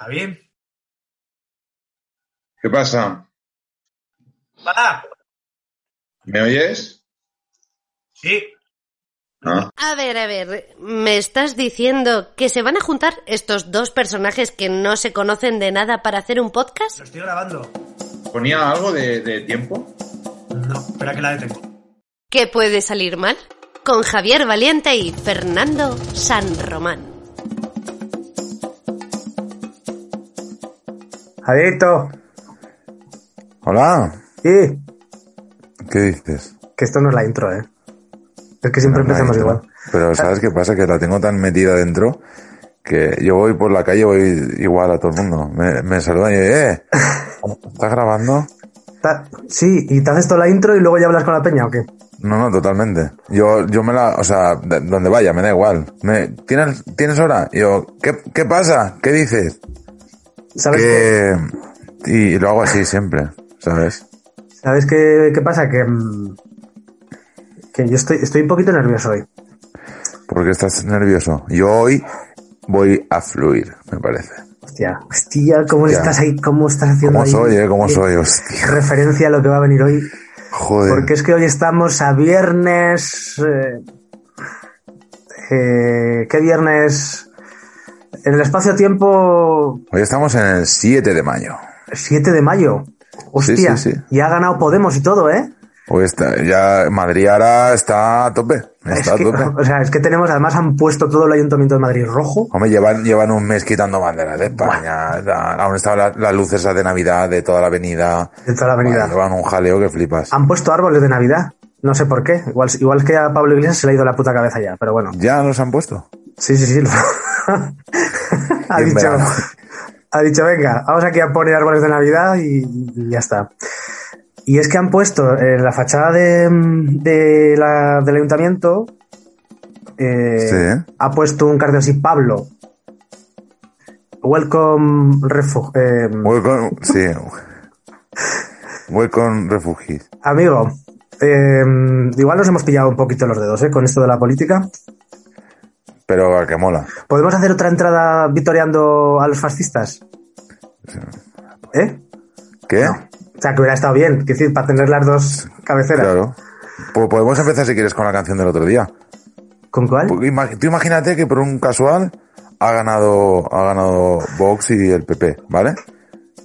Javi. ¿Qué pasa? ¡Para! ¿Me oyes? Sí. Ah, A ver, a ver, ¿me estás diciendo que se van a juntar estos dos personajes que no se conocen de nada para hacer un podcast? Lo estoy grabando. ¿Ponía algo de, de tiempo? No, espera que la detengo. ¿Qué puede salir mal? Con Javier Valiente y Fernando San Román. Javierito, Hola, y ¿qué dices? que esto no es la intro, ¿eh? Es que siempre No, empezamos intro. igual. Pero ¿sabes qué pasa? Que la tengo tan metida dentro que yo voy por la calle, voy igual a todo el mundo. Me, me saludan y ¡eh! ¿Estás grabando? Sí, y te haces toda la intro y luego ya hablas con la peña, ¿o qué? No, no, totalmente. Yo, yo me la, o sea, de- donde vaya, me da igual. Me, ¿tienes, ¿Tienes hora? Yo, ¿qué, ¿qué pasa? ¿Qué dices? ¿Sabes Que, y lo hago así siempre, ¿sabes? ¿sabes qué, qué pasa? Que, mm, que yo estoy, estoy un poquito nervioso hoy. Porque estás nervioso. Yo hoy voy a fluir, me parece. Hostia, hostia, ¿cómo Hostia. estás ahí? ¿Cómo estás haciendo ¿Cómo ahí? soy, eh? ¿Cómo ¿Qué soy? Hostia. Referencia a lo que va a venir hoy. Joder. Porque es que hoy estamos a viernes. eh, eh, ¿Qué viernes? En el espacio-tiempo Hoy estamos en el 7 de mayo. 7 de mayo. Hostia, sí, sí. ya ha ganado Podemos y todo, ¿eh? Hoy está, ya Madrid ahora está a tope. Es Está que, a tope. o sea, es que tenemos, además han puesto todo el Ayuntamiento de Madrid rojo. Hombre, llevan, llevan un mes quitando banderas de España. Aún están las, las luces esas de Navidad de toda la avenida. De toda la avenida. Llevan un jaleo que flipas. Han puesto árboles de Navidad. No sé por qué. Igual, igual que a Pablo Iglesias se le ha ido la puta cabeza ya, pero bueno. ¿Ya los han puesto? Sí, sí, sí. ha dicho, ha dicho, venga, vamos aquí a poner árboles de Navidad y, y ya está. Y es que han puesto en la fachada de, de la- del ayuntamiento, eh, Sí. ha puesto un cartel así, Pablo. Welcome refu- eh, Welcome, sí. Welcome refugees. amigo, eh, igual nos hemos pillado un poquito los dedos ¿eh? con esto de la política. Pero a que mola. ¿Podemos hacer otra entrada vitoreando a los fascistas? ¿Eh? ¿Qué? O sea, que hubiera estado bien, que decir, para tener las dos cabeceras. Claro. Pues podemos empezar si quieres con la canción del otro día. ¿Con cuál? Tú imagínate que por un casual ha ganado, ha ganado Vox y el PP, ¿vale?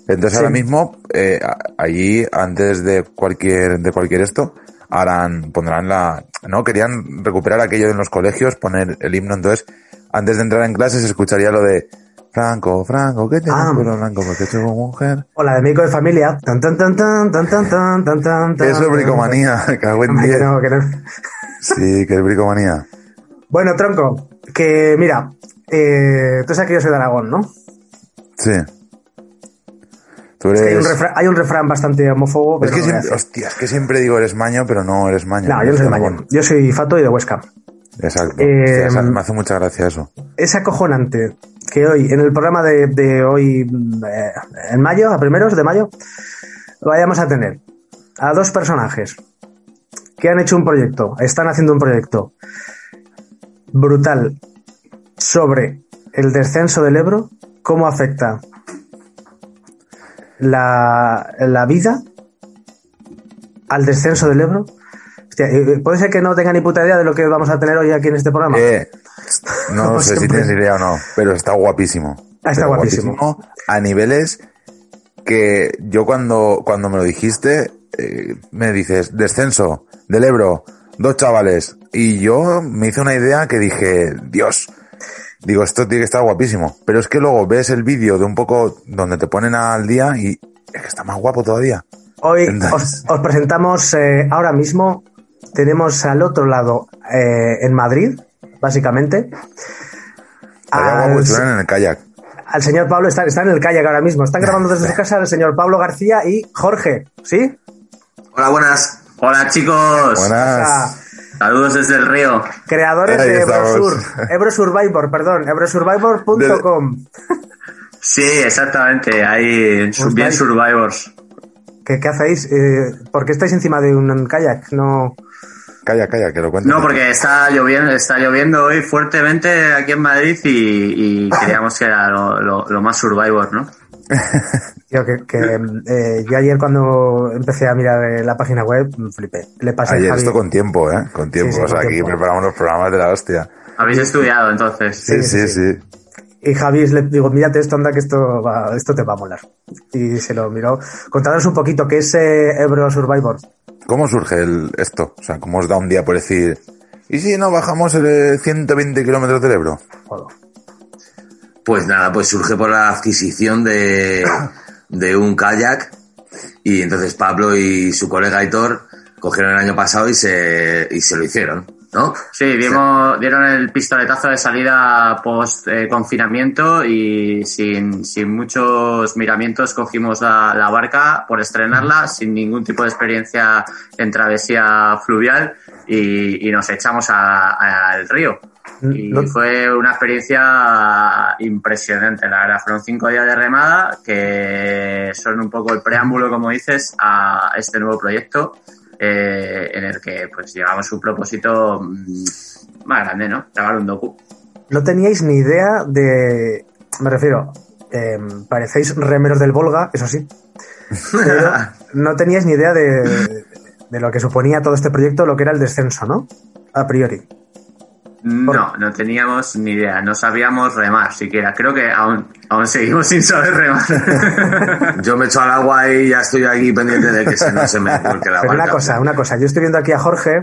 Entonces Sí. ahora mismo, eh, allí, antes de cualquier, de cualquier esto, harán, pondrán la, no, querían recuperar aquello en los colegios, poner el himno, entonces, antes de entrar en clase se escucharía lo de, Franco, Franco, ¿qué tienes Ah. pelo blanco? Porque soy mujer. O la de médico de familia. Tan, tan, tan, tan, tan, tan, tan, tan, tan, tan. Eso es bricomanía, cago en que no, que no. Sí, que es bricomanía. Bueno, tronco, que mira, eh, tú sabes que yo soy de Aragón, ¿no? Sí. Tú Es que hay, un refrán, hay un refrán bastante homófobo. Es que no siempre, hostia, es que siempre digo eres maño, pero no eres maño. No, yo no soy maño. Yo soy Fato y de Huesca. Exacto. Eh, Hostia, me hace mucha gracia eso. Es acojonante que hoy, en el programa de, de hoy, eh, en mayo, a primeros de mayo, vayamos a tener a dos personajes que han hecho un proyecto, están haciendo un proyecto brutal sobre el descenso del Ebro, cómo afecta la, la vida al descenso del Ebro. Hostia, eh, puede ser que no tenga ni puta idea de lo que vamos a tener hoy aquí en este programa. Eh, no sé si tienes idea o no, pero está guapísimo. Ah, está guapísimo. A niveles que yo cuando, cuando me lo dijiste, eh, me dices, descenso del Ebro, dos chavales. Y yo me hice una idea que dije, Dios, digo, esto tiene que estar guapísimo. Pero es que luego ves el vídeo de un poco donde te ponen al día y es que está más guapo todavía. Hoy Entonces- os, os presentamos eh, ahora mismo, tenemos al otro lado, eh, en Madrid, básicamente, en el kayak. al señor Pablo, está, está en el kayak ahora mismo. Están grabando desde su casa el señor Pablo García y Jorge, ¿sí? Hola, buenas. Hola, chicos. Buenas. Saludos desde el río. Creadores Ahí de. Ebrosur, Ebrosurvivor, perdón, ebrosurvivor.com. Sí, exactamente. Ahí, bien Survivors. ¿Qué, qué hacéis? Eh, ¿Por qué estáis encima de un kayak? No. Calla, calla, que lo cuento. No, porque está lloviendo, está lloviendo hoy fuertemente aquí en Madrid y, y creíamos que era lo, lo- lo más Survivor, ¿no? Yo, que, que, eh, yo ayer cuando empecé a mirar eh, la página web, flipé. Le pasé a Ayer Javi. esto con tiempo, ¿eh? Con tiempo. Sí, sí, o sea, aquí tiempo. preparamos los programas de la hostia. Habéis estudiado entonces. Sí, sí, Sí, sí, sí. Y Javi le digo, mírate esto, anda que esto, va, esto te va a molar. Y se lo miró. Contanos un poquito qué es eh, Ebro Survivor. ¿Cómo surge el, esto? O sea, ¿cómo os da un día por decir, ¿y si no bajamos el 120 kilómetros del Ebro? Joder. Pues nada, pues surge por la adquisición de, de un kayak y entonces Pablo y su colega Aitor cogieron el año pasado y se, y se lo hicieron, ¿no? Sí, dimos, dieron el pistoletazo de salida post eh, confinamiento y sin, sin muchos miramientos cogimos la, la barca por estrenarla sin ningún tipo de experiencia en travesía fluvial y, y nos echamos al río. Y No- fue una experiencia impresionante, la verdad. Fueron cinco días de remada que son un poco el preámbulo, como dices, a este nuevo proyecto eh, en el que pues llevamos un propósito mm, más grande, ¿no? Grabar un docu. No teníais ni idea de. Me refiero, eh, parecéis remeros del Volga, eso sí. Pero no teníais ni idea de, de lo que suponía todo este proyecto, lo que era el descenso, ¿no? A priori. No, no teníamos ni idea, no sabíamos remar siquiera. Creo que aún, aún seguimos sin saber remar. Yo me echo al agua y ya estoy aquí pendiente de que se, no se me vuelque la Pero una cosa, una cosa. Yo estoy viendo aquí a Jorge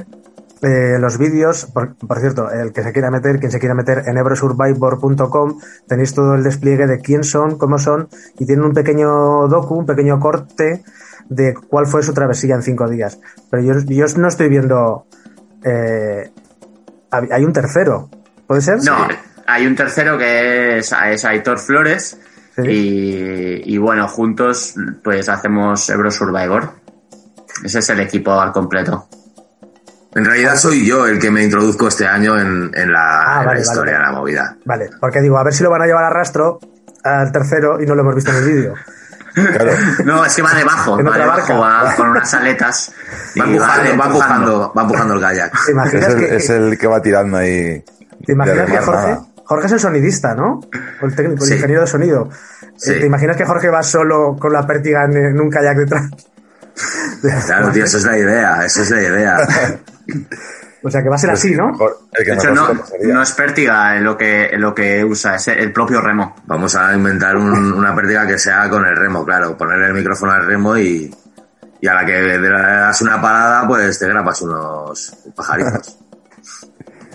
eh, los vídeos. Por, por cierto, el que se quiera meter, quien se quiera meter en ebrosurvivor.com, tenéis todo el despliegue de quién son, cómo son, y tienen un pequeño docu, un pequeño corte de cuál fue su travesía en cinco días. Pero yo, yo no estoy viendo. eh, hay un tercero, ¿puede ser? No, hay un tercero que es, es Aitor Flores Sí. y, y bueno, juntos pues hacemos Ebro Survivor. Ese es el equipo al completo. En realidad soy yo el que me introduzco este año en, en la, Ah, en vale, la historia vale. de la movida. Vale, porque digo, a ver si lo van a llevar a rastro al tercero y no lo hemos visto en el vídeo. Claro. No, es que va debajo, En va otra debajo, barca. va con unas aletas. y Va empujando, va empujando. va empujando el kayak. ¿Te imaginas, Es el, que, es el que va tirando ahí. ¿te imaginas que Jorge, nada. Jorge es el sonidista, ¿no? O el técnico, el Sí. ingeniero de sonido. Sí. Eh, ¿Te imaginas que Jorge va solo con la pértiga en, en un kayak detrás? Claro, tío, esa es la idea, esa es la idea. O sea que va a ser así, ¿no? Mejor, el que De hecho, no, no es pértiga en lo que, en lo que usa, es el propio remo. Vamos a inventar un- una pérdida que sea con el remo, claro. Ponerle el micrófono al remo y, y a la que le das una parada, pues te grabas unos pajaritos.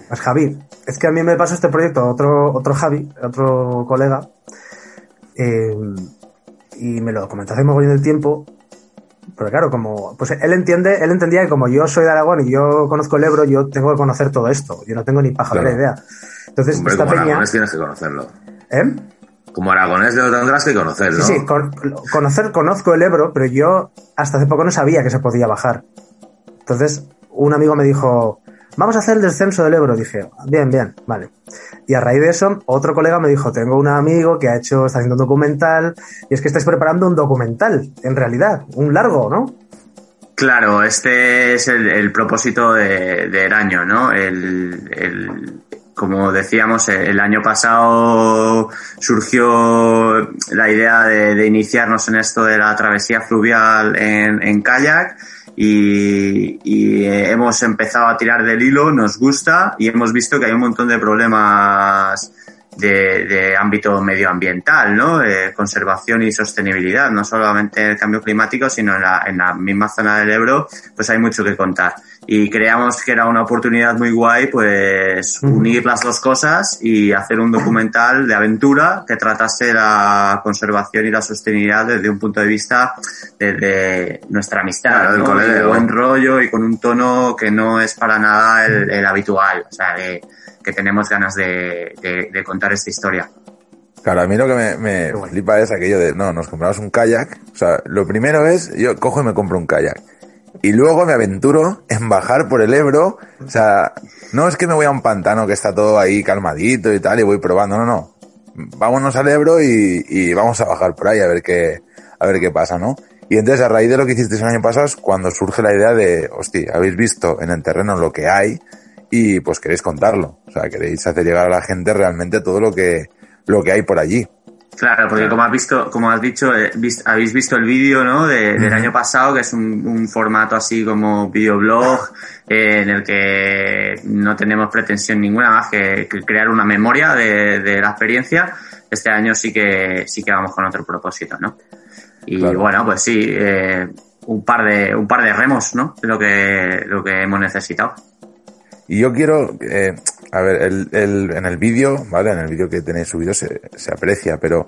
Pues Javi, es que a mí me pasó este proyecto otro, otro Javi, otro colega, eh, y me lo comentó hace mogollón de tiempo, pero claro, como, pues él entiende, él entendía que como yo soy de Aragón y yo conozco el Ebro, yo tengo que conocer todo esto, yo no tengo ni paja Claro. idea. Entonces, Hombre, esta como peña, aragonés tienes que conocerlo. ¿eh? Como aragonés lo tendrás que conocer, ¿no? Sí, sí, con- conocer, conozco el Ebro, pero yo hasta hace poco no sabía que se podía bajar. Entonces, un amigo me dijo, vamos a hacer el descenso del Ebro. Dije, bien, bien, vale. Y a raíz de eso, otro colega me dijo, tengo un amigo que ha hecho, está haciendo un documental, y es que estáis preparando un documental, en realidad, un largo, ¿no? Claro, este es el, el propósito de, del año, ¿no? El, el- como decíamos, el año pasado surgió la idea de, iniciarnos en esto de la travesía fluvial en, kayak y, y, eh, hemos empezado a tirar del hilo, nos gusta y hemos visto que hay un montón de problemas de, de ámbito medioambiental, ¿no? De conservación y sostenibilidad, no solamente en el cambio climático, sino en la, en la misma zona del Ebro, pues hay mucho que contar. Y creamos que era una oportunidad muy guay, pues, unir las dos cosas y hacer un documental de aventura que tratase la conservación y la sostenibilidad desde un punto de vista de, de nuestra amistad, Claro, ¿no? de buen rollo y con un tono que no es para nada el, el habitual, o sea, que, que tenemos ganas de, de- de contar esta historia. Claro, a mí lo que me, me bueno. flipa es aquello de, no, nos compramos un kayak. O sea, lo primero es, yo cojo y me compro un kayak. Y luego me aventuro en bajar por el Ebro. O sea, no es que me voy a un pantano que está todo ahí calmadito y tal y voy probando, no, no. Vámonos al Ebro y, y vamos a bajar por ahí a ver qué, a ver qué pasa, ¿no? Y entonces a raíz de lo que hicisteis el año pasado es cuando surge la idea de, hostia, habéis visto en el terreno lo que hay y pues queréis contarlo. O sea, queréis hacer llegar a la gente realmente todo lo que, lo que hay por allí. Claro, porque como has visto, como has dicho, eh, vis- habéis visto el vídeo, ¿no? De- del año pasado, que es un, un formato así como videoblog, eh, en el que no tenemos pretensión ninguna más que, que crear una memoria de, de la experiencia. Este año sí que sí que vamos con otro propósito, ¿no? Y Claro. bueno, pues sí, eh, un par de un par de remos, ¿no? Es lo que lo que hemos necesitado. Y yo quiero, eh, a ver, el, el- en el vídeo, ¿vale? En el vídeo que tenéis subido se, se aprecia, pero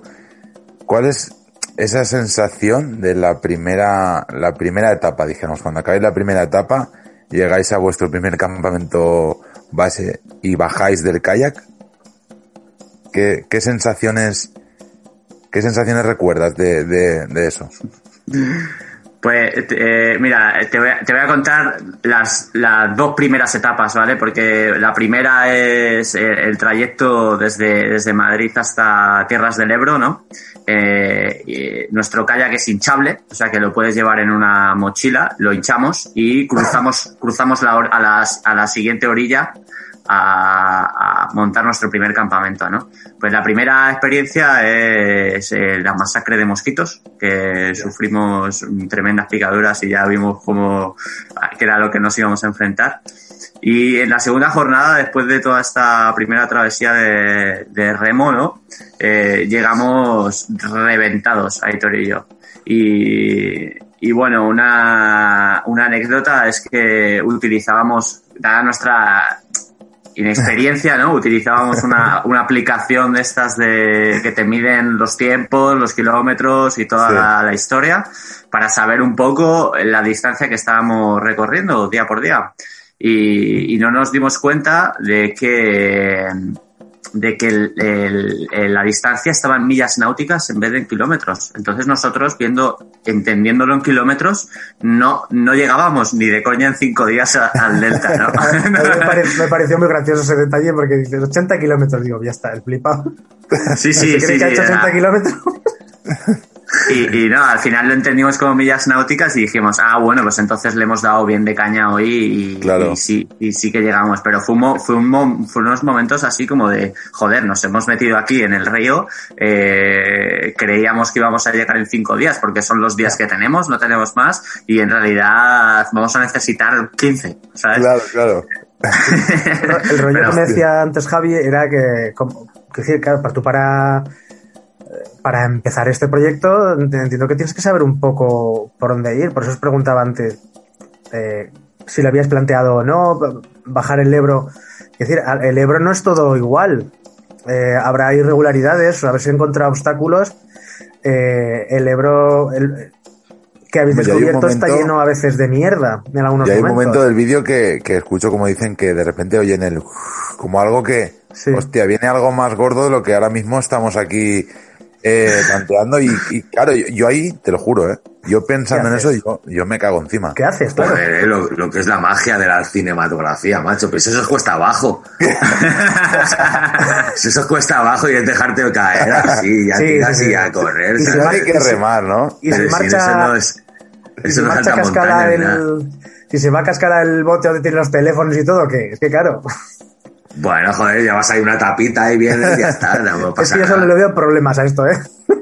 ¿cuál es esa sensación de la primera, la primera etapa, dijéramos, cuando acabáis la primera etapa, llegáis a vuestro primer campamento base y bajáis del kayak? ¿Qué, qué sensaciones, qué sensaciones recuerdas de, de, de eso? Pues eh, mira, te voy, a, contar las, las dos primeras etapas, ¿vale? Porque la primera es el, el trayecto desde, desde Madrid hasta Tierras del Ebro, ¿no? Eh, nuestro kayak es hinchable, o sea que lo puedes llevar en una mochila, lo hinchamos y cruzamos, cruzamos la, a, las, a la siguiente orilla a, a montar nuestro primer campamento, ¿no? Pues la primera experiencia es eh, la masacre de mosquitos, que sufrimos tremendas picaduras y ya vimos cómo que era lo que nos íbamos a enfrentar. Y en la segunda jornada, después de toda esta primera travesía de, de remo, ¿no? Eh, llegamos reventados, Aitor y yo. Y, y bueno, una, una anécdota es que utilizábamos, dada nuestra inexperiencia, ¿no? Utilizábamos una, una aplicación de estas de que te miden los tiempos, los kilómetros y toda Sí. la, la historia para saber un poco la distancia que estábamos recorriendo día por día. Y, y no nos dimos cuenta de que de que el- el- el- la distancia estaba en millas náuticas en vez de en kilómetros. Entonces nosotros, viendo, entendiéndolo en kilómetros, no, no llegábamos ni de coña en cinco días a- al delta, ¿no? Me, pare- me pareció muy gracioso ese detalle porque dices 80 kilómetros. Digo, ya está, el flipado. Sí, sí, que sí. que ha sí, hecho 80 era- kilómetros. Y, y no, al final lo entendimos como millas náuticas y dijimos, ah, bueno, pues entonces le hemos dado bien de caña hoy y, Claro. y sí, y sí que llegamos. Pero fue, un fue, un mo- fue unos momentos así como de, joder, nos hemos metido aquí en el río, eh, creíamos que íbamos a llegar en cinco días porque son los días que tenemos, no tenemos más y en realidad vamos a necesitar 15, ¿sabes? Claro, claro. El rollo Pero- que me decía antes Javi era que, como, que decir, claro, para tú para, para empezar este proyecto entiendo que tienes que saber un poco por dónde ir. Por eso os preguntaba antes eh, si lo habías planteado o no, bajar el Ebro. Es decir, el Ebro no es todo igual. Eh, habrá irregularidades, a ver si encontrado obstáculos. Eh, el Ebro el- que habéis descubierto está lleno a veces de mierda en algunos Y hay un momento del vídeo que, que escucho como dicen que de repente oyen el como algo que, Sí. hostia, viene algo más gordo de lo que ahora mismo estamos aquí eh, planteando y, y claro, yo, yo ahí, te lo juro, eh, yo pensando en eso, yo, yo me cago encima. ¿Qué haces? Claro. Joder, eh, lo, lo que es la magia de la cinematografía, macho. Pues eso os cuesta abajo. Si eso os cuesta abajo y es dejarte caer así, ya Sí, tiras sí, sí. y a correr. Y se hay que remar, ¿no? Y Pero si marcha, eso no es, y eso si no es marcha montaña el, si se va a cascar el bote donde tienen los teléfonos y todo, ¿qué? Es que claro, Bueno, joder, llevas ahí una tapita y vienes y ya está. No es que yo solo nada. le veo problemas a esto, ¿eh?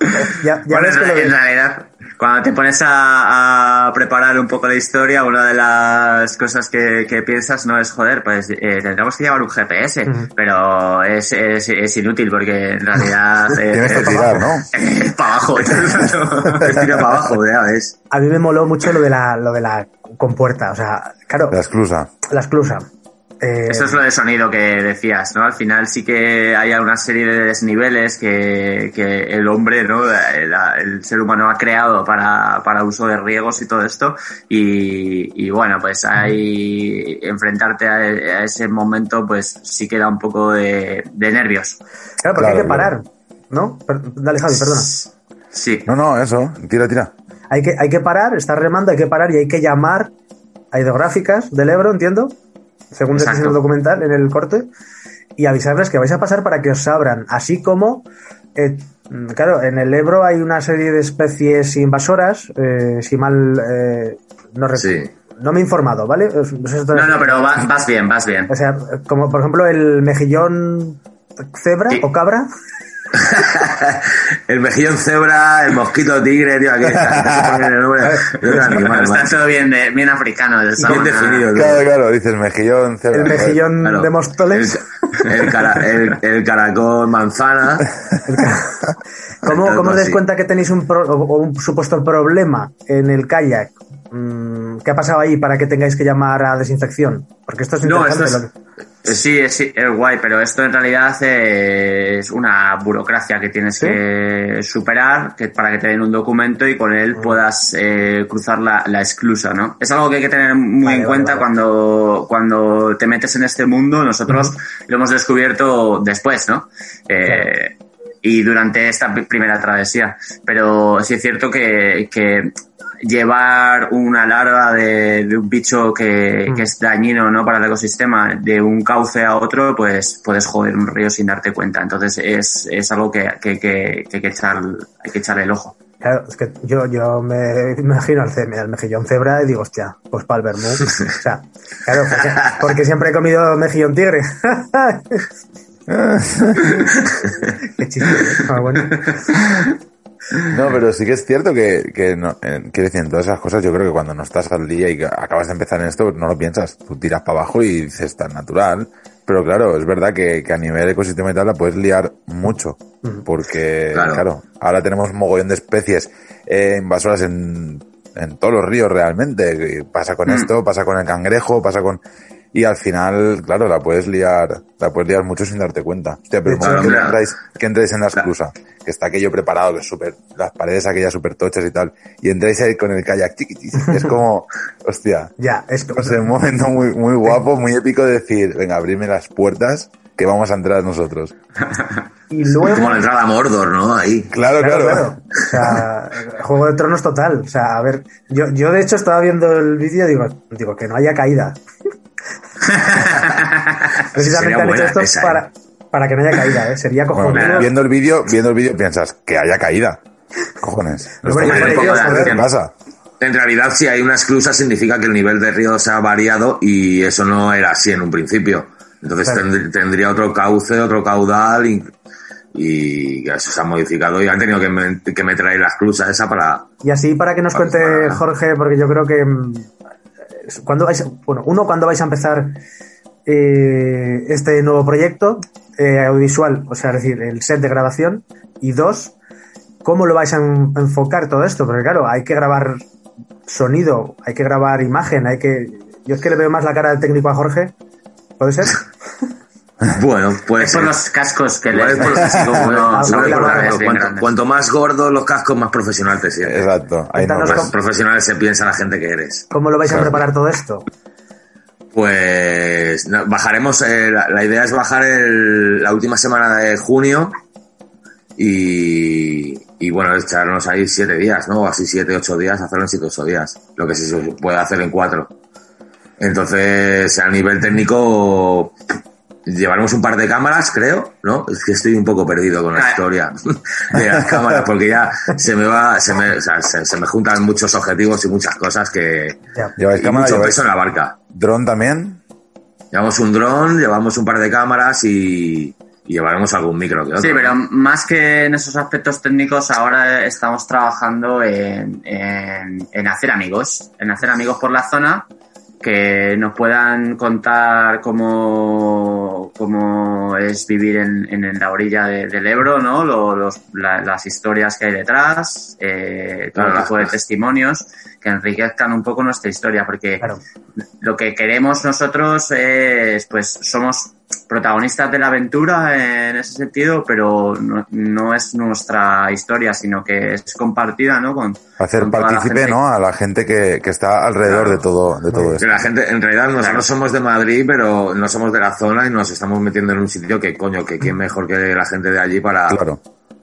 ya ya Bueno, en realidad, cuando te pones a, a preparar un poco la historia, una de las cosas que, que piensas no es, joder, pues eh, tendremos que llevar un GPS, pero es, es, es inútil porque en realidad... eh, Tienes que es tirar, ¿no? Es para abajo. es tira para abajo, ya ves. A mí me moló mucho lo de la, lo de la compuerta, o sea, claro, La esclusa. la esclusa. Eh, Eso es lo de sonido que decías, ¿no? Al final sí que hay una serie de desniveles que, que el hombre, ¿no? El, el ser humano ha creado para, para uso de riegos y todo esto. Y, y bueno, pues hay enfrentarte a, a ese momento, pues sí que da un poco de, de nervios. Claro, porque hay que parar, ¿no? Dale, Javi, perdona. Sí. No, no, eso, tira, tira. Hay que, hay que parar, está remando, hay que parar y hay que llamar a hidrográficas del Ebro, entiendo, según dice en el documental, en el corte, y avisarles que vais a pasar para que os abran, así como, eh, claro, en el Ebro hay una serie de especies invasoras, eh, si mal eh, no, Sí. no me he informado, ¿vale? Estoy- No, no, pero va- vas bien, vas bien. O sea, como por ejemplo el mejillón cebra Sí. o cabra, el mejillón cebra, el mosquito tigre, tío, aquí está. Se pone el nombre de un animal, Está todo bien, de- bien africano. Bien manera. definido, tío. Claro, claro, dices mejillón, cebra. el mejillón Claro. de Móstoles. El, el cara- el- el caracol manzana. ¿Cómo, cómo os cual, dais cuenta que tenéis un, pro- o un supuesto problema en el kayak? Mm, ¿Qué ha pasado ahí para que tengáis que llamar a desinfección? Porque esto es No, esto lo es, que- sí, es, sí, es guay, pero esto en realidad es una burocracia que tienes ¿Sí? que superar que, para que te den un documento y con él puedas eh, cruzar la, la esclusa, ¿no? Es algo que hay que tener muy Vale, en vale, cuenta vale. cuando, cuando te metes en este mundo. Nosotros lo hemos descubierto después, ¿no? Eh, y durante esta pri- primera travesía. Pero sí es cierto que, que llevar una larva de, de un bicho que, Mm. que es dañino ¿no? para el ecosistema de un cauce a otro, pues puedes joder un río sin darte cuenta. Entonces es, es algo que, que, que, que hay, que echar, hay que echarle el ojo. Claro, es que yo, yo me imagino al, al mejillón cebra y digo, hostia, pues para el vermú. o sea, claro, porque, porque siempre he comido mejillón tigre. Qué chiste, ¿eh? Ah, bueno. No, pero sí que es cierto que, que no, eh, quiero decir, en todas esas cosas yo creo que cuando no estás al día y que acabas de empezar en esto, no lo piensas. Tú tiras para abajo y dices tan natural. Pero claro, es verdad que, que a nivel ecosistema y tal la puedes liar mucho. Porque, Claro. claro, ahora tenemos un mogollón de especies eh, invasoras en, en todos los ríos realmente. Y Pasa con esto, pasa con el cangrejo, pasa con... Y al final, claro, la puedes liar, la puedes liar mucho sin darte cuenta. Hostia, pero ¿cómo que claro. entráis, que entráis en la esclusa, que está aquello preparado, que es súper, las paredes aquellas súper tochas y tal, y entráis ahí con el kayak, es como, hostia, Ya, es sé, un momento muy, muy guapo, muy épico de decir, venga, abrirme las puertas, que vamos a entrar nosotros. Y luego. Como la entrada a Mordor, ¿no? Ahí. Claro, Claro, claro. claro. O sea, Juego de Tronos total. O sea, a ver, yo, yo de hecho estaba viendo el vídeo y digo, digo, que no haya caída. Precisamente han hecho esto esa, ¿eh? para, para que no haya caída, ¿eh? Sería Bueno, cojonudo. viendo el vídeo, viendo el vídeo piensas, que haya caída. Cojones. Que ¿Qué sí. pasa? En realidad, si hay una esclusa, significa que el nivel de río se ha variado y eso no era así en un principio. Entonces Claro. tend- tendría otro cauce, otro caudal y, y eso se ha modificado y han tenido que, me- que meter ahí la esclusa esa para... Y así para que nos cuente para- Jorge, porque yo creo que mm, cuando vais, bueno, uno cuando vais a empezar eh, este nuevo proyecto eh, audiovisual, o sea, es decir, el set de grabación, y dos, cómo lo vais a en- enfocar todo esto, porque claro, hay que grabar sonido, hay que grabar imagen, hay que, yo es que le veo más la cara del técnico a Jorge, ¿puede ser? Bueno, pues... Es por los cascos que bien cuanto, más gordos los cascos, más profesional te sientes. Exacto. Ahí no, Más cómo- profesional se piensa la gente que eres. ¿Cómo lo vais a preparar todo esto? Pues no, bajaremos, eh, la, la idea es bajar el- la última semana de junio y, y bueno, echarnos ahí siete días, ¿no? O así siete, ocho días, hacerlo en siete, ocho días, lo que sí se puede hacer en cuatro. Entonces, a nivel técnico, llevaremos un par de cámaras, creo, ¿no? Es que estoy un poco perdido con la Ah. historia de las cámaras, porque ya se me va, se me, o sea, se, se me juntan muchos objetivos y muchas cosas que, Ya. ¿Lleváis cámara? mucho ¿Lleváis peso en la barca. dron también? Llevamos un dron, llevamos un par de cámaras y, y llevaremos algún micro que otro. Sí, pero más que en esos aspectos técnicos, ahora estamos trabajando en, en, en hacer amigos, en hacer amigos por la zona que nos puedan contar cómo, cómo es vivir en, en la orilla de- del Ebro, ¿no? Lo- los- la- las historias que hay detrás, eh, todo Claro, tipo de testimonios que enriquezcan un poco nuestra historia, porque Claro. lo que queremos nosotros es, pues, somos protagonistas de la aventura en ese sentido, pero no, no es nuestra historia, sino que es compartida, ¿no? Con, Hacer con partícipe. ¿no? A la gente que, que está alrededor Claro. de todo, de todo Que esto. la gente, en realidad nosotros Claro. somos de Madrid, pero no somos de la zona y nos estamos metiendo en un sitio que, coño, que quién mejor que la gente de allí para Claro.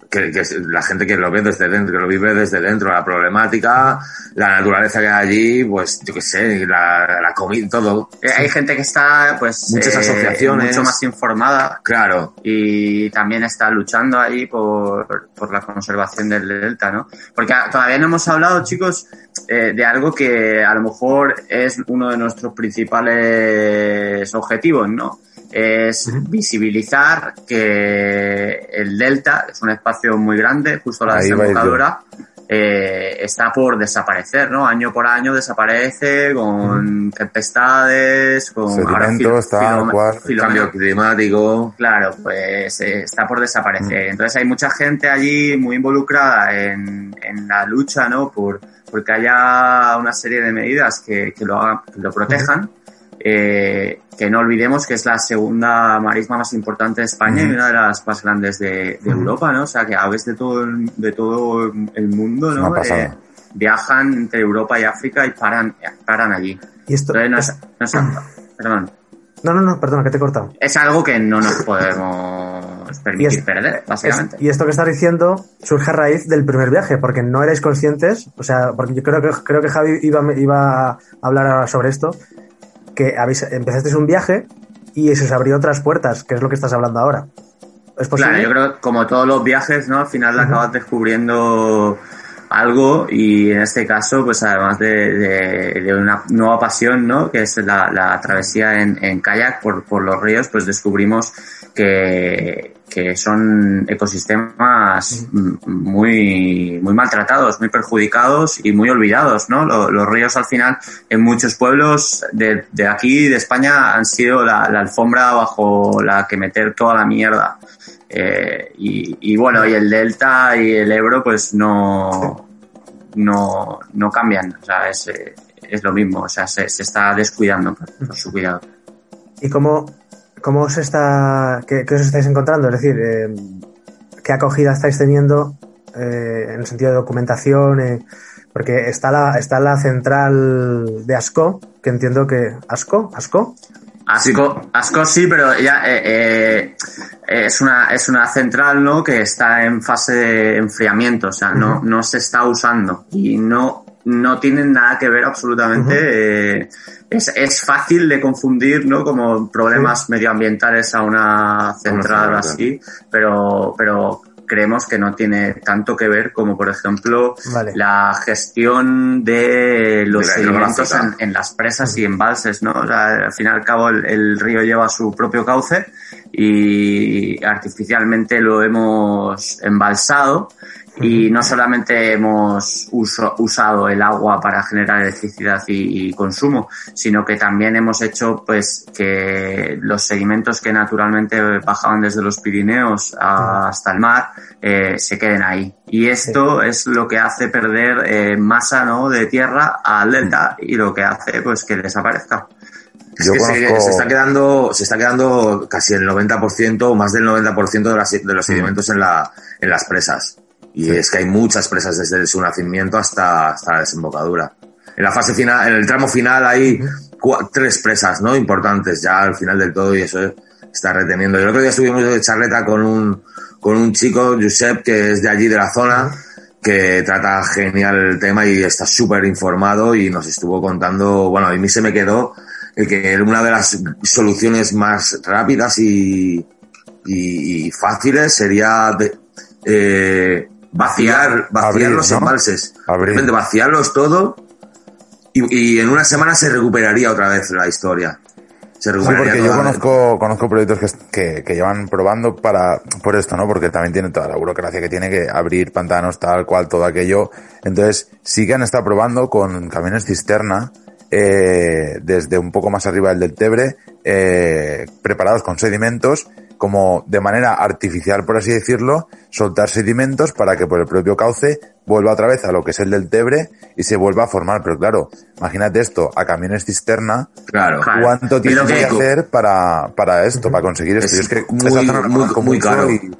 Que, que la gente que lo ve desde dentro, que lo vive desde dentro, la problemática, la naturaleza que hay allí, pues yo qué sé, la, la comida, todo. Eh, Hay gente que está, pues, Muchas asociaciones. mucho más informada Claro, y también está luchando ahí por, por la conservación del delta, ¿no? Porque todavía no hemos hablado, chicos, eh, de algo que a lo mejor es uno de nuestros principales objetivos, ¿no? Es visibilizar que el delta es un espacio muy grande, justo a la Ahí desembocadura, eh, está por desaparecer, ¿no? Año por año desaparece con tempestades, con Sedimentos, cambio climático. Claro, pues eh, está por desaparecer. Entonces hay mucha gente allí muy involucrada en, en la lucha, ¿no? Por porque haya una serie de medidas que, que lo hagan, que lo protejan. Eh, que no olvidemos que es la segunda marisma más importante de España y una de las más grandes de, de Europa, ¿no? O sea, que aves de todo el, de todo el mundo, ¿no? Eh, viajan entre Europa y África y paran, paran allí. Y esto. Entonces, no es, no es- perdón, No, no, no, perdona, que te he cortado. es algo que no nos podemos permitir Y es- perder, básicamente. Es- y esto que estás diciendo surge a raíz del primer viaje, porque no erais conscientes, o sea, porque yo creo que, creo que Javi iba, iba a hablar ahora sobre esto, que habéis, empezasteis un viaje y se os abrió otras puertas, que es lo que estás hablando ahora. ¿Es posible? Claro, yo creo que como todos los viajes, ¿no? Al final acabas descubriendo algo y en este caso, pues además de, de- de una nueva pasión, ¿no? Que es la, la travesía en, en kayak por, por los ríos, pues descubrimos que, que son ecosistemas muy, muy maltratados, muy perjudicados y muy olvidados, ¿no? Lo- Los, ríos al final en muchos pueblos de, de aquí, de España, han sido la, alfombra bajo la que meter toda la mierda. Eh, y, y bueno, y el Delta y el Ebro pues no, no, no cambian, o sea, es, es lo mismo, o sea, se, se está descuidando por su cuidado. ¿Y cómo, cómo os está, qué, qué os estáis encontrando? Es decir, eh, ¿qué acogida estáis teniendo eh, en el sentido de documentación? eh, porque está la, está la central de ASCO, que entiendo que... ¿ASCO? ¿ASCO? Asco, Asco sí, pero ya eh, eh, es una es una central no que está en fase de enfriamiento, o sea, no, no se está usando y no no tienen nada que ver absolutamente. eh, es, es fácil de confundir, ¿no? Como problemas medioambientales a una central así, pero pero creemos que no tiene tanto que ver como, por ejemplo, Vale. la gestión de los De sedimentos en, las presas y embalses, ¿no? O sea, al fin y al cabo el, el río lleva su propio cauce y artificialmente lo hemos embalsado y no solamente hemos uso- usado el agua para generar electricidad y, y consumo, sino que también hemos hecho pues que los sedimentos que naturalmente bajaban desde los Pirineos a- hasta el mar eh, se queden ahí. Y esto es lo que hace perder eh, masa ¿no? de tierra al delta y lo que hace pues que desaparezca. Es Yo que se, está quedando, se está quedando casi el 90% o más del 90% de, las- de los sedimentos en, la, en las presas. Y es que hay muchas presas desde su nacimiento hasta, hasta la desembocadura. En la fase final, en el tramo final hay cua- tres presas, ¿no? Importantes ya al final del todo y eso está reteniendo. Yo el otro día estuvimos de charleta con un, con un chico, Josep, que es de allí, de la zona, que trata genial el tema y está súper informado y nos estuvo contando, bueno, a mí se me quedó que una de las soluciones más rápidas y, y, y fáciles sería de- eh, vaciar, vaciar Abrir, los ¿no? embalses. Vaciarlos todo y, y en una semana se recuperaría otra vez la historia. Se Sí, recuperaría porque yo conozco, conozco proyectos que, que, que llevan probando para, por esto, ¿no? Porque también tiene toda la burocracia que tiene que abrir pantanos, tal cual, todo aquello. Entonces, sí que han estado probando con camiones cisterna eh, desde un poco más arriba del del Tebre, eh, preparados con sedimentos, como de manera artificial, por así decirlo, soltar sedimentos para que por el propio cauce vuelva otra vez a lo que es el del Tebre y se vuelva a formar. Pero claro, imagínate esto, a camiones cisterna, Claro. Claro. ¿cuánto Y tienes que, que- hacer para, para esto, para conseguir esto? Es Y es que muy, esa zona la muy- muy caro. Y,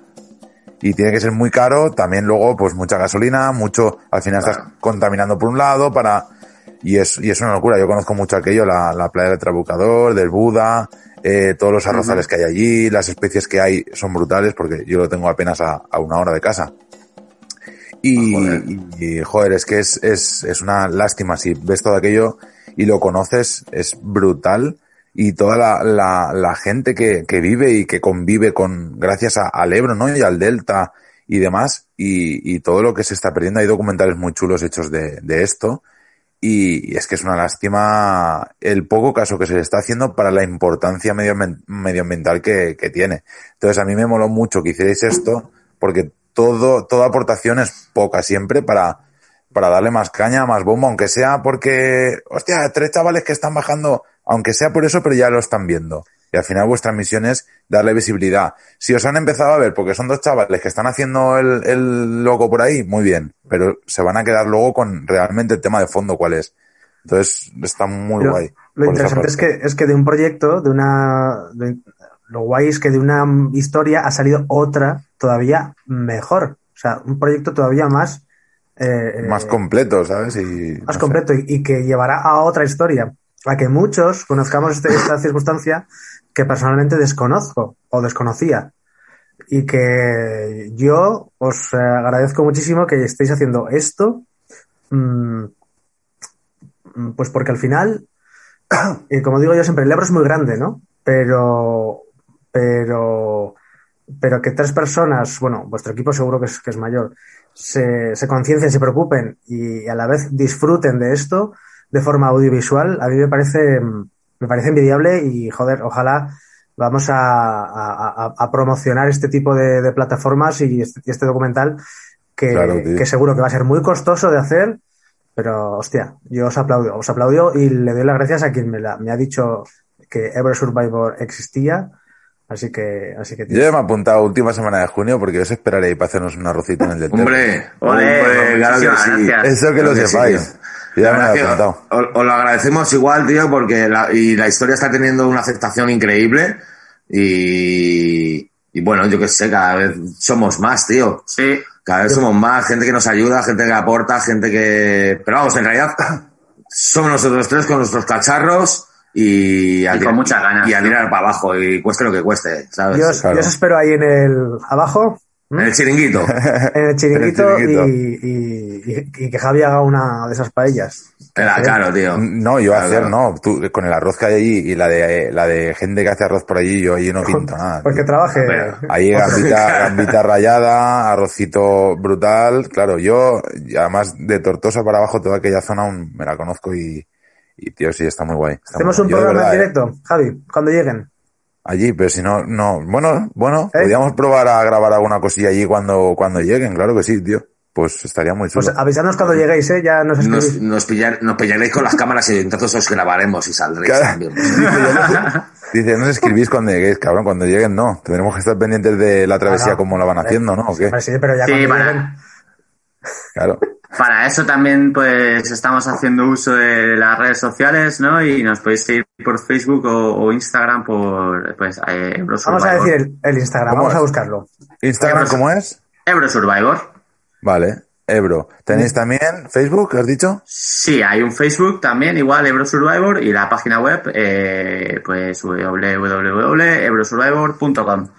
y tiene que ser muy caro. También luego, pues mucha gasolina, mucho, al final estás Claro. contaminando por un lado para, y es, y es una locura. Yo conozco mucho aquello, la, la playa del Trabucador, del Buda, eh, todos los arrozales que hay allí, las especies que hay son brutales porque yo lo tengo apenas a, a una hora de casa. Y, Joder. y, joder, es que es, es, es una lástima. Si ves todo aquello y lo conoces, es brutal. Y toda la, la, la gente que, que vive y que convive con, gracias a- al Ebro, ¿no? Y al Delta y demás. Y, y todo lo que se está perdiendo. Hay documentales muy chulos hechos de, de esto. Y, es que es una lástima el poco caso que se le está haciendo para la importancia medioambiental, medioambiental que, que tiene. Entonces a mí me moló mucho que hicierais esto porque todo, toda aportación es poca siempre para, para darle más caña, más bombo, aunque sea porque, hostia, tres chavales que están bajando, aunque sea por eso, pero ya lo están viendo. Y al final vuestra misión es darle visibilidad. Si os han empezado a ver porque son dos chavales que están haciendo el, el loco por ahí, muy bien, pero se van a quedar luego con realmente el tema de fondo cuál es. Entonces está muy Lo- guay. Lo interesante es que, es que de un proyecto, de una. de- lo guay es que de una historia ha salido otra todavía mejor. O sea, un proyecto todavía más. eh, Más eh, completo, ¿sabes? Y, más no completo y, y que llevará a otra historia. A que muchos conozcamos este- esta circunstancia que personalmente desconozco o desconocía. Y que yo os eh, agradezco muchísimo que estéis haciendo esto. mm, mm, pues porque al final, y como digo yo siempre, el Ebro es muy grande, ¿no? Pero, pero, pero que tres personas, bueno, vuestro equipo seguro que es, que es mayor, se, se conciencien, se preocupen y a la vez disfruten de esto de forma audiovisual, a mí me parece, mm, me parece envidiable y joder, ojalá vamos a, a- a- a promocionar este tipo de, de plataformas y este, y este documental que, Claro, tío. que seguro que va a ser muy costoso de hacer, pero hostia, yo os aplaudo, os aplaudo y le doy las gracias a quien me, la, me ha dicho que Ever Survivor existía, así que, así que tío, Yo ya me he apuntado última semana de junio porque os esperaré para hacernos un arrocito en el del Hombre, hombre, claro que muchísimas sí. gracias. Eso que Claro lo sepáis. Ya me que. Os, os lo agradecemos igual, tío, porque la, y la historia está teniendo una aceptación increíble. Y, y bueno, yo qué sé, cada vez somos más, tío. Sí, Cada vez somos más, gente que nos ayuda, gente que aporta, gente que... Pero vamos, en realidad somos nosotros tres con nuestros cacharros y, a Y con tirar- muchas ganas, Y a ¿no? tirar para abajo y cueste lo que cueste, ¿sabes? yo, os, claro. yo os espero ahí en el abajo, En el chiringuito. en el chiringuito, En el chiringuito. Y, y- y- que Javi haga una de esas paellas. Era caro, tío. No, yo Claro, hacer claro. no. Tú, con el arroz que hay allí y la de la de gente que hace arroz por allí, yo allí no pinto nada. Porque tío. trabaje. Ahí gambita, gambita rayada, arrocito brutal. Claro, yo, además de Tortosa para abajo, toda aquella zona aún me la conozco y, y tío, sí, está muy guay. está Hacemos muy un guay. Programa en verdad, directo, Javi, cuando lleguen. Eh, allí, pero si no, no, bueno, bueno, ¿Eh? podríamos probar a grabar alguna cosilla allí cuando, cuando lleguen, claro que sí, tío. Pues estaría muy chulo. Pues avisadnos cuando lleguéis, ¿eh? Ya nos Nos, nos, pillar- nos pillaréis con las cámaras y entonces os grabaremos y saldréis Claro. también. Dice, no os escribís cuando lleguéis, cabrón, cuando lleguen no. Tendremos que estar pendientes de la travesía Ah, no. como la van haciendo, ¿no? ¿O qué? Sí, pero ya Sí, cuando para- lleguen. Claro. Para eso también pues estamos haciendo uso de las redes sociales, ¿no? Y nos podéis seguir por Facebook o, o Instagram por pues eh, Vamos a decir el, el Instagram, ¿Cómo vamos a buscarlo. ¿Instagram Ebro- cómo es? Ebro Survivor. Vale, Ebro. ¿Tenéis también Facebook, has dicho? Sí, hay un Facebook también, igual Ebro Survivor, y la página web, eh, pues www.ebrosurvivor.com.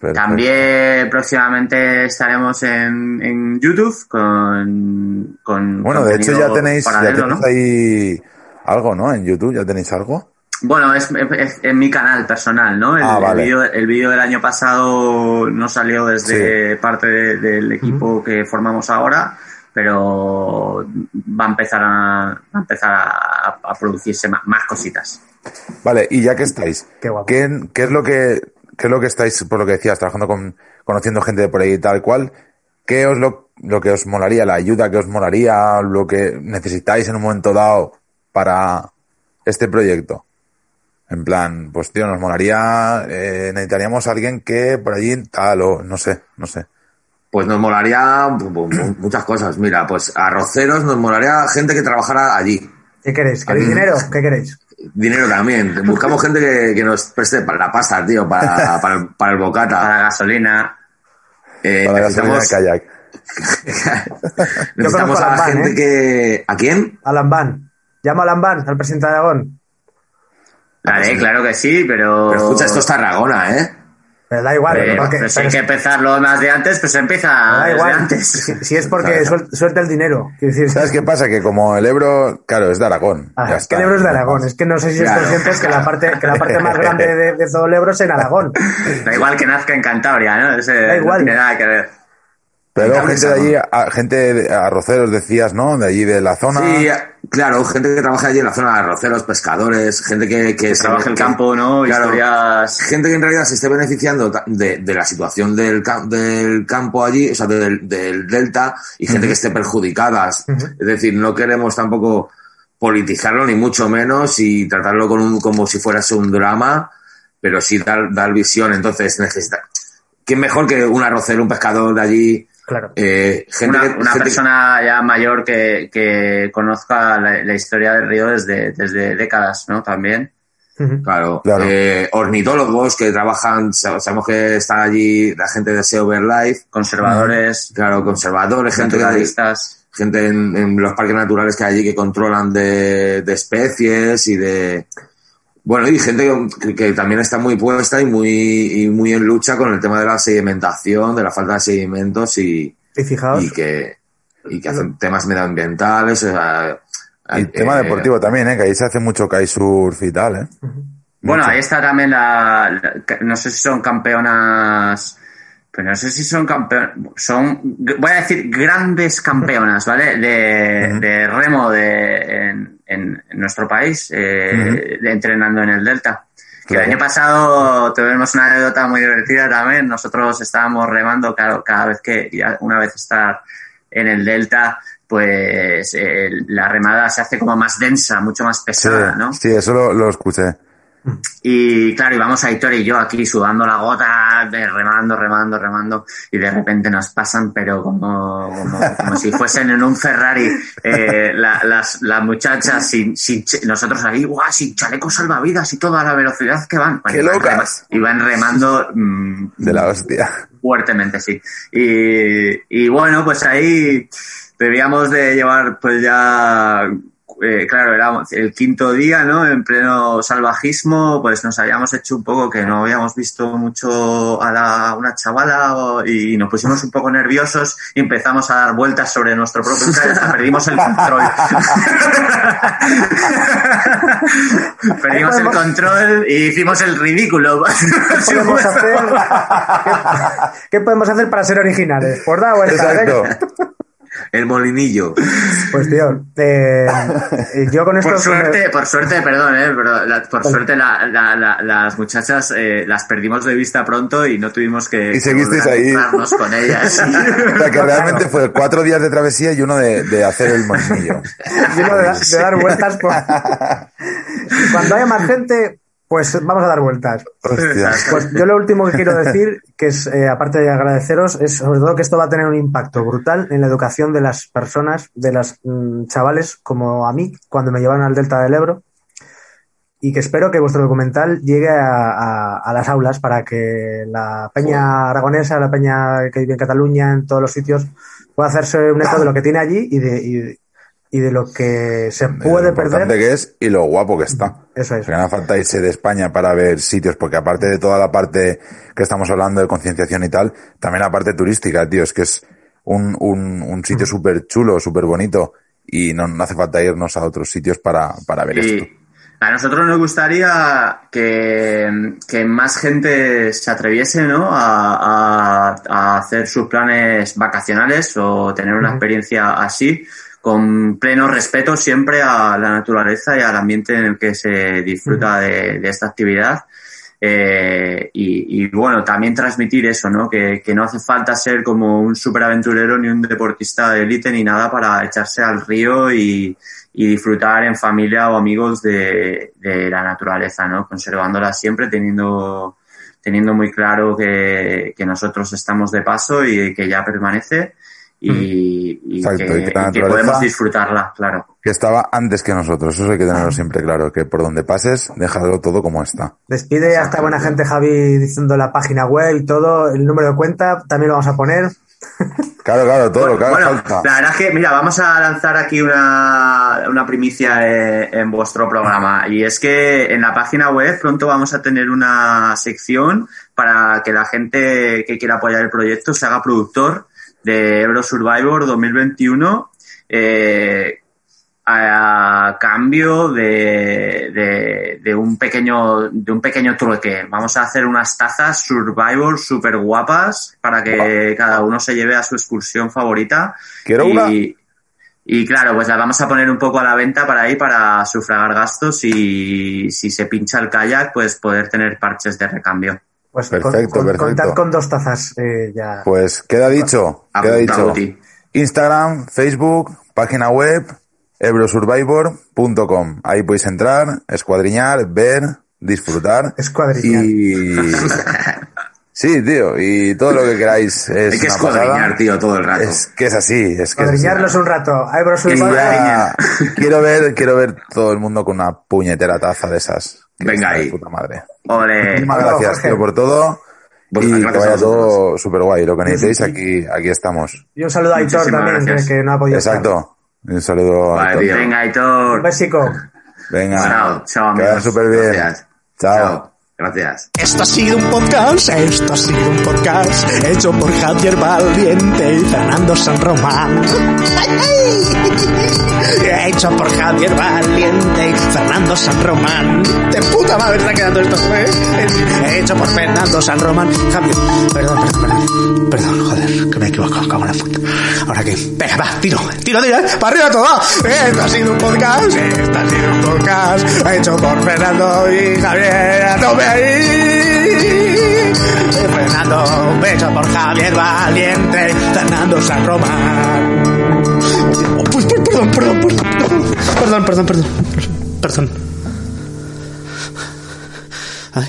Perfecto. También próximamente estaremos en, en YouTube con, con Bueno, de hecho ya tenéis, ya paralelo, tenéis ¿no? ahí algo, ¿no? En YouTube ya tenéis algo. Bueno, es, es en mi canal personal, ¿no? El, Ah, vale. el vídeo el vídeo del año pasado no salió desde parte de- del equipo que formamos ahora, pero va a empezar a, va a, empezar a, a producirse más, más cositas. Vale, y ya que estáis. ¿qué, qué es lo que, es lo que estáis, por lo que decías, trabajando con, conociendo gente de por ahí y tal cual? ¿Qué os lo, lo que os molaría, la ayuda que os molaría, lo que necesitáis en un momento dado para, este proyecto? En plan, pues tío, nos molaría, eh, necesitaríamos a alguien que por allí tal o no sé, no sé. Pues nos molaría mu- mu- muchas cosas. Mira, pues arroceros nos molaría gente que trabajara allí. ¿Qué queréis? ¿Queréis dinero? ¿Qué queréis? Dinero también. Buscamos gente que, que nos preste para la pasta, tío, para, para, el, para el bocata. Para la gasolina. Eh, Para la gasolina de necesitamos kayak. necesitamos conozco a a la Lambán, gente ¿eh? que... ¿A quién? Alan Van. Llama a Van, al presidente de Aragón. Vale, claro que sí, pero... Pero escucha, esto es Tarragona, ¿eh? Pero da igual, porque, pero si hay que empezarlo más de antes, pues empieza da desde igual. antes. Si, si es porque suel- suelta el dinero. Decir, ¿Sabes qué pasa? Que como el Ebro, claro, es de Aragón. Ah, Ya es que el Ebro es de Aragón. Es que no sé si sois Claro. conscientes que la parte, que la parte más grande de, de todo el Ebro es en Aragón. Da igual que nazca en Cantabria, ¿no? Ese Da igual. No tiene nada que ver. Pero gente de allí, a- gente de arroceros decías, ¿no? De allí de la zona. Sí, claro, gente que trabaja allí en la zona de arroceros, pescadores, gente que... que Trabaja el que- campo, ¿no? claro, Historias... gente que en realidad se esté beneficiando de, de la situación del, cam- del campo allí, o sea, del, del delta, y gente que esté perjudicada. Es decir, no queremos tampoco politizarlo, ni mucho menos, y tratarlo con un, como si fuese un drama, pero sí dar, dar visión. Entonces, necesita. ¿Quién mejor que un arrocero, un pescador de allí? Claro. Eh, gente Una, que- una gente que- persona ya mayor que, que conozca la, la historia del río desde, desde décadas, ¿no? También. Claro, Claro. Eh, ornitólogos que trabajan, sa- sabemos que está allí la gente de Sea Life, Conservadores, claro, conservadores, gente, que- naturalistas. gente en, en los parques naturales que hay allí que controlan de, de especies y de... Bueno, y gente que, que también está muy puesta y muy, y muy en lucha con el tema de la sedimentación, de la falta de sedimentos y, Y fijaos, y que, y que hacen temas medioambientales. o sea, Y eh, tema deportivo también, ¿eh? Que ahí se hace mucho kitesurf y tal, ¿eh? Bueno, Mucho. ahí está también la, la- no sé si son campeonas, pero no sé si son campeonas, son, voy a decir grandes campeonas, ¿vale? De, de remo de, en, en- en nuestro país, eh, entrenando en el Delta. Que Claro. el año pasado tuvimos una anécdota muy divertida también. Nosotros estábamos remando cada, cada vez que, ya una vez estar en el Delta, pues eh, la remada se hace como más densa, mucho más Sí, pesada, ¿no? sí, eso lo, lo escuché. Y claro, íbamos a Hitor y yo aquí sudando la gota, remando, remando, remando, y de repente nos pasan, pero como, como, como si fuesen en un Ferrari, eh, la- las, las muchachas sin, sin nosotros ahí, guau, sin chalecos salvavidas y toda la velocidad que van. ¡Qué iban locas! Iban remando mm, De la hostia. fuertemente, sí. Y, y bueno, pues ahí debíamos de llevar pues ya, eh, claro, era el quinto día, ¿no? En pleno salvajismo, pues nos habíamos hecho un poco que no habíamos visto mucho a la, una chavala o- y nos pusimos un poco nerviosos y empezamos a dar vueltas sobre nuestro propio hasta perdimos el control. perdimos el control y hicimos el ridículo. ¿qué podemos hacer? ¿Qué, qué podemos hacer para ser originales? Pues da vuelta, Exacto. venga. El molinillo. Pues tío, eh, yo con esto... Por suerte, por suerte, perdón, eh, pero la- por suerte la- la- la- las muchachas eh, las perdimos de vista pronto y no tuvimos que, Y seguisteis ahí. con ellas. O sea, que realmente fue cuatro días de travesía y uno de, de hacer el molinillo. y uno de, de dar vueltas por... Cuando haya más gente, pues vamos a dar vueltas. Hostia. Pues yo lo último que quiero decir, que es, eh, aparte de agradeceros, es sobre todo que esto va a tener un impacto brutal en la educación de las personas, de las mm, chavales como a mí, cuando me llevan al Delta del Ebro. Y que espero que vuestro documental llegue a, a- a las aulas para que la peña aragonesa, la peña que vive en Cataluña, en todos los sitios, pueda hacerse un eco de lo que tiene allí y de, y, y de lo que se De puede lo importante perder. que es y lo guapo que está. Eso es. Que no hace falta irse de España para ver sitios, porque aparte de toda la parte que estamos hablando de concienciación y tal, también la parte turística, tío, es que es un, un, un sitio súper chulo, súper bonito, y no, no hace falta irnos a otros sitios para, para ver esto. Y a nosotros nos gustaría que, que más gente se atreviese ¿no? a, a- a hacer sus planes vacacionales o tener una Ujú. experiencia así, con pleno respeto siempre a la naturaleza y al ambiente en el que se disfruta de, de esta actividad. Eh, y, y, bueno, también transmitir eso, ¿no? Que, que, no hace falta ser como un superaventurero ni un deportista de élite ni nada para echarse al río y, y disfrutar en familia o amigos de, de, la naturaleza, ¿no? Conservándola siempre, teniendo, teniendo muy claro que, que nosotros estamos de paso y que ya permanece y, y, Exacto, que, y que la y que podemos disfrutarla, claro. Que estaba antes que nosotros, eso hay que tenerlo siempre claro, que por donde pases, déjalo todo como está. Despide a esta buena gente Javi diciendo la página web y todo, el número de cuenta, también lo vamos a poner. Claro, claro, todo bueno, lo que haga bueno, falta. La verdad es que, mira, vamos a lanzar aquí una, una primicia en, en, vuestro programa. Y es que en la página web pronto vamos a tener una sección para que la gente que quiera apoyar el proyecto se haga productor de Euro Survivor 2021 eh, a, a, cambio de, de, de, un pequeño de un pequeño trueque. Vamos a hacer unas tazas Survivor super guapas para que cada uno se lleve a su excursión favorita. Quiero y, una. Y claro, pues la vamos a poner un poco a la venta para ahí, para sufragar gastos y si se pincha el kayak, pues poder tener parches de recambio. Pues perfecto, con, con, perfecto. Contad con dos tazas eh, ya. Pues queda dicho, A queda dicho. Instagram, Facebook, página web, ebrosurvivor.com. Ahí podéis entrar, escuadriñar, ver, disfrutar. Escuadriñar. Y... Sí, tío, y todo lo que queráis es Hay que pasada. tío, todo el rato. Es que es así, es que es así. Escuadriñarlos un rato. A Ebro Y Survivor. ya quiero ver, quiero ver todo el mundo con una puñetera taza de esas. Venga ahí. Puta madre. Ole. Gracias, Jorge. tío, por todo. Pues y que a vaya todo súper guay. Lo que necesitéis, sí. aquí, aquí estamos. Y un saludo a Aitor Muchísimas también, que, gracias. que no ha podido estar. Exacto. Un saludo a Vale, todos. tío. Venga, Un Aitor. besico. Venga. Chao, chao, Que vaya amigos. súper bien. Gracias. Chao. Chao. Gracias. Esto ha sido un podcast, esto ha sido un podcast hecho por Javier Valiente y Fernando San Román. Hecho por Javier Valiente y Fernando San Román. De puta madre está quedando esto, ¿eh? Hecho por Fernando San Román. Javier, perdón, perdón, perdón. Perdón, joder, que me he equivocado, cago en la puta. Ahora que, venga, va, tiro, tiro, tiro, ¿eh? para arriba todo. Esto ha sido un podcast, esto ha sido un podcast hecho por Fernando y Javier. A tope ahí. Fernando, hecho por Javier Valiente, Fernando San Román. Perdón, perdón, perdón, perdón, perdón, perdón, perdón. Ay.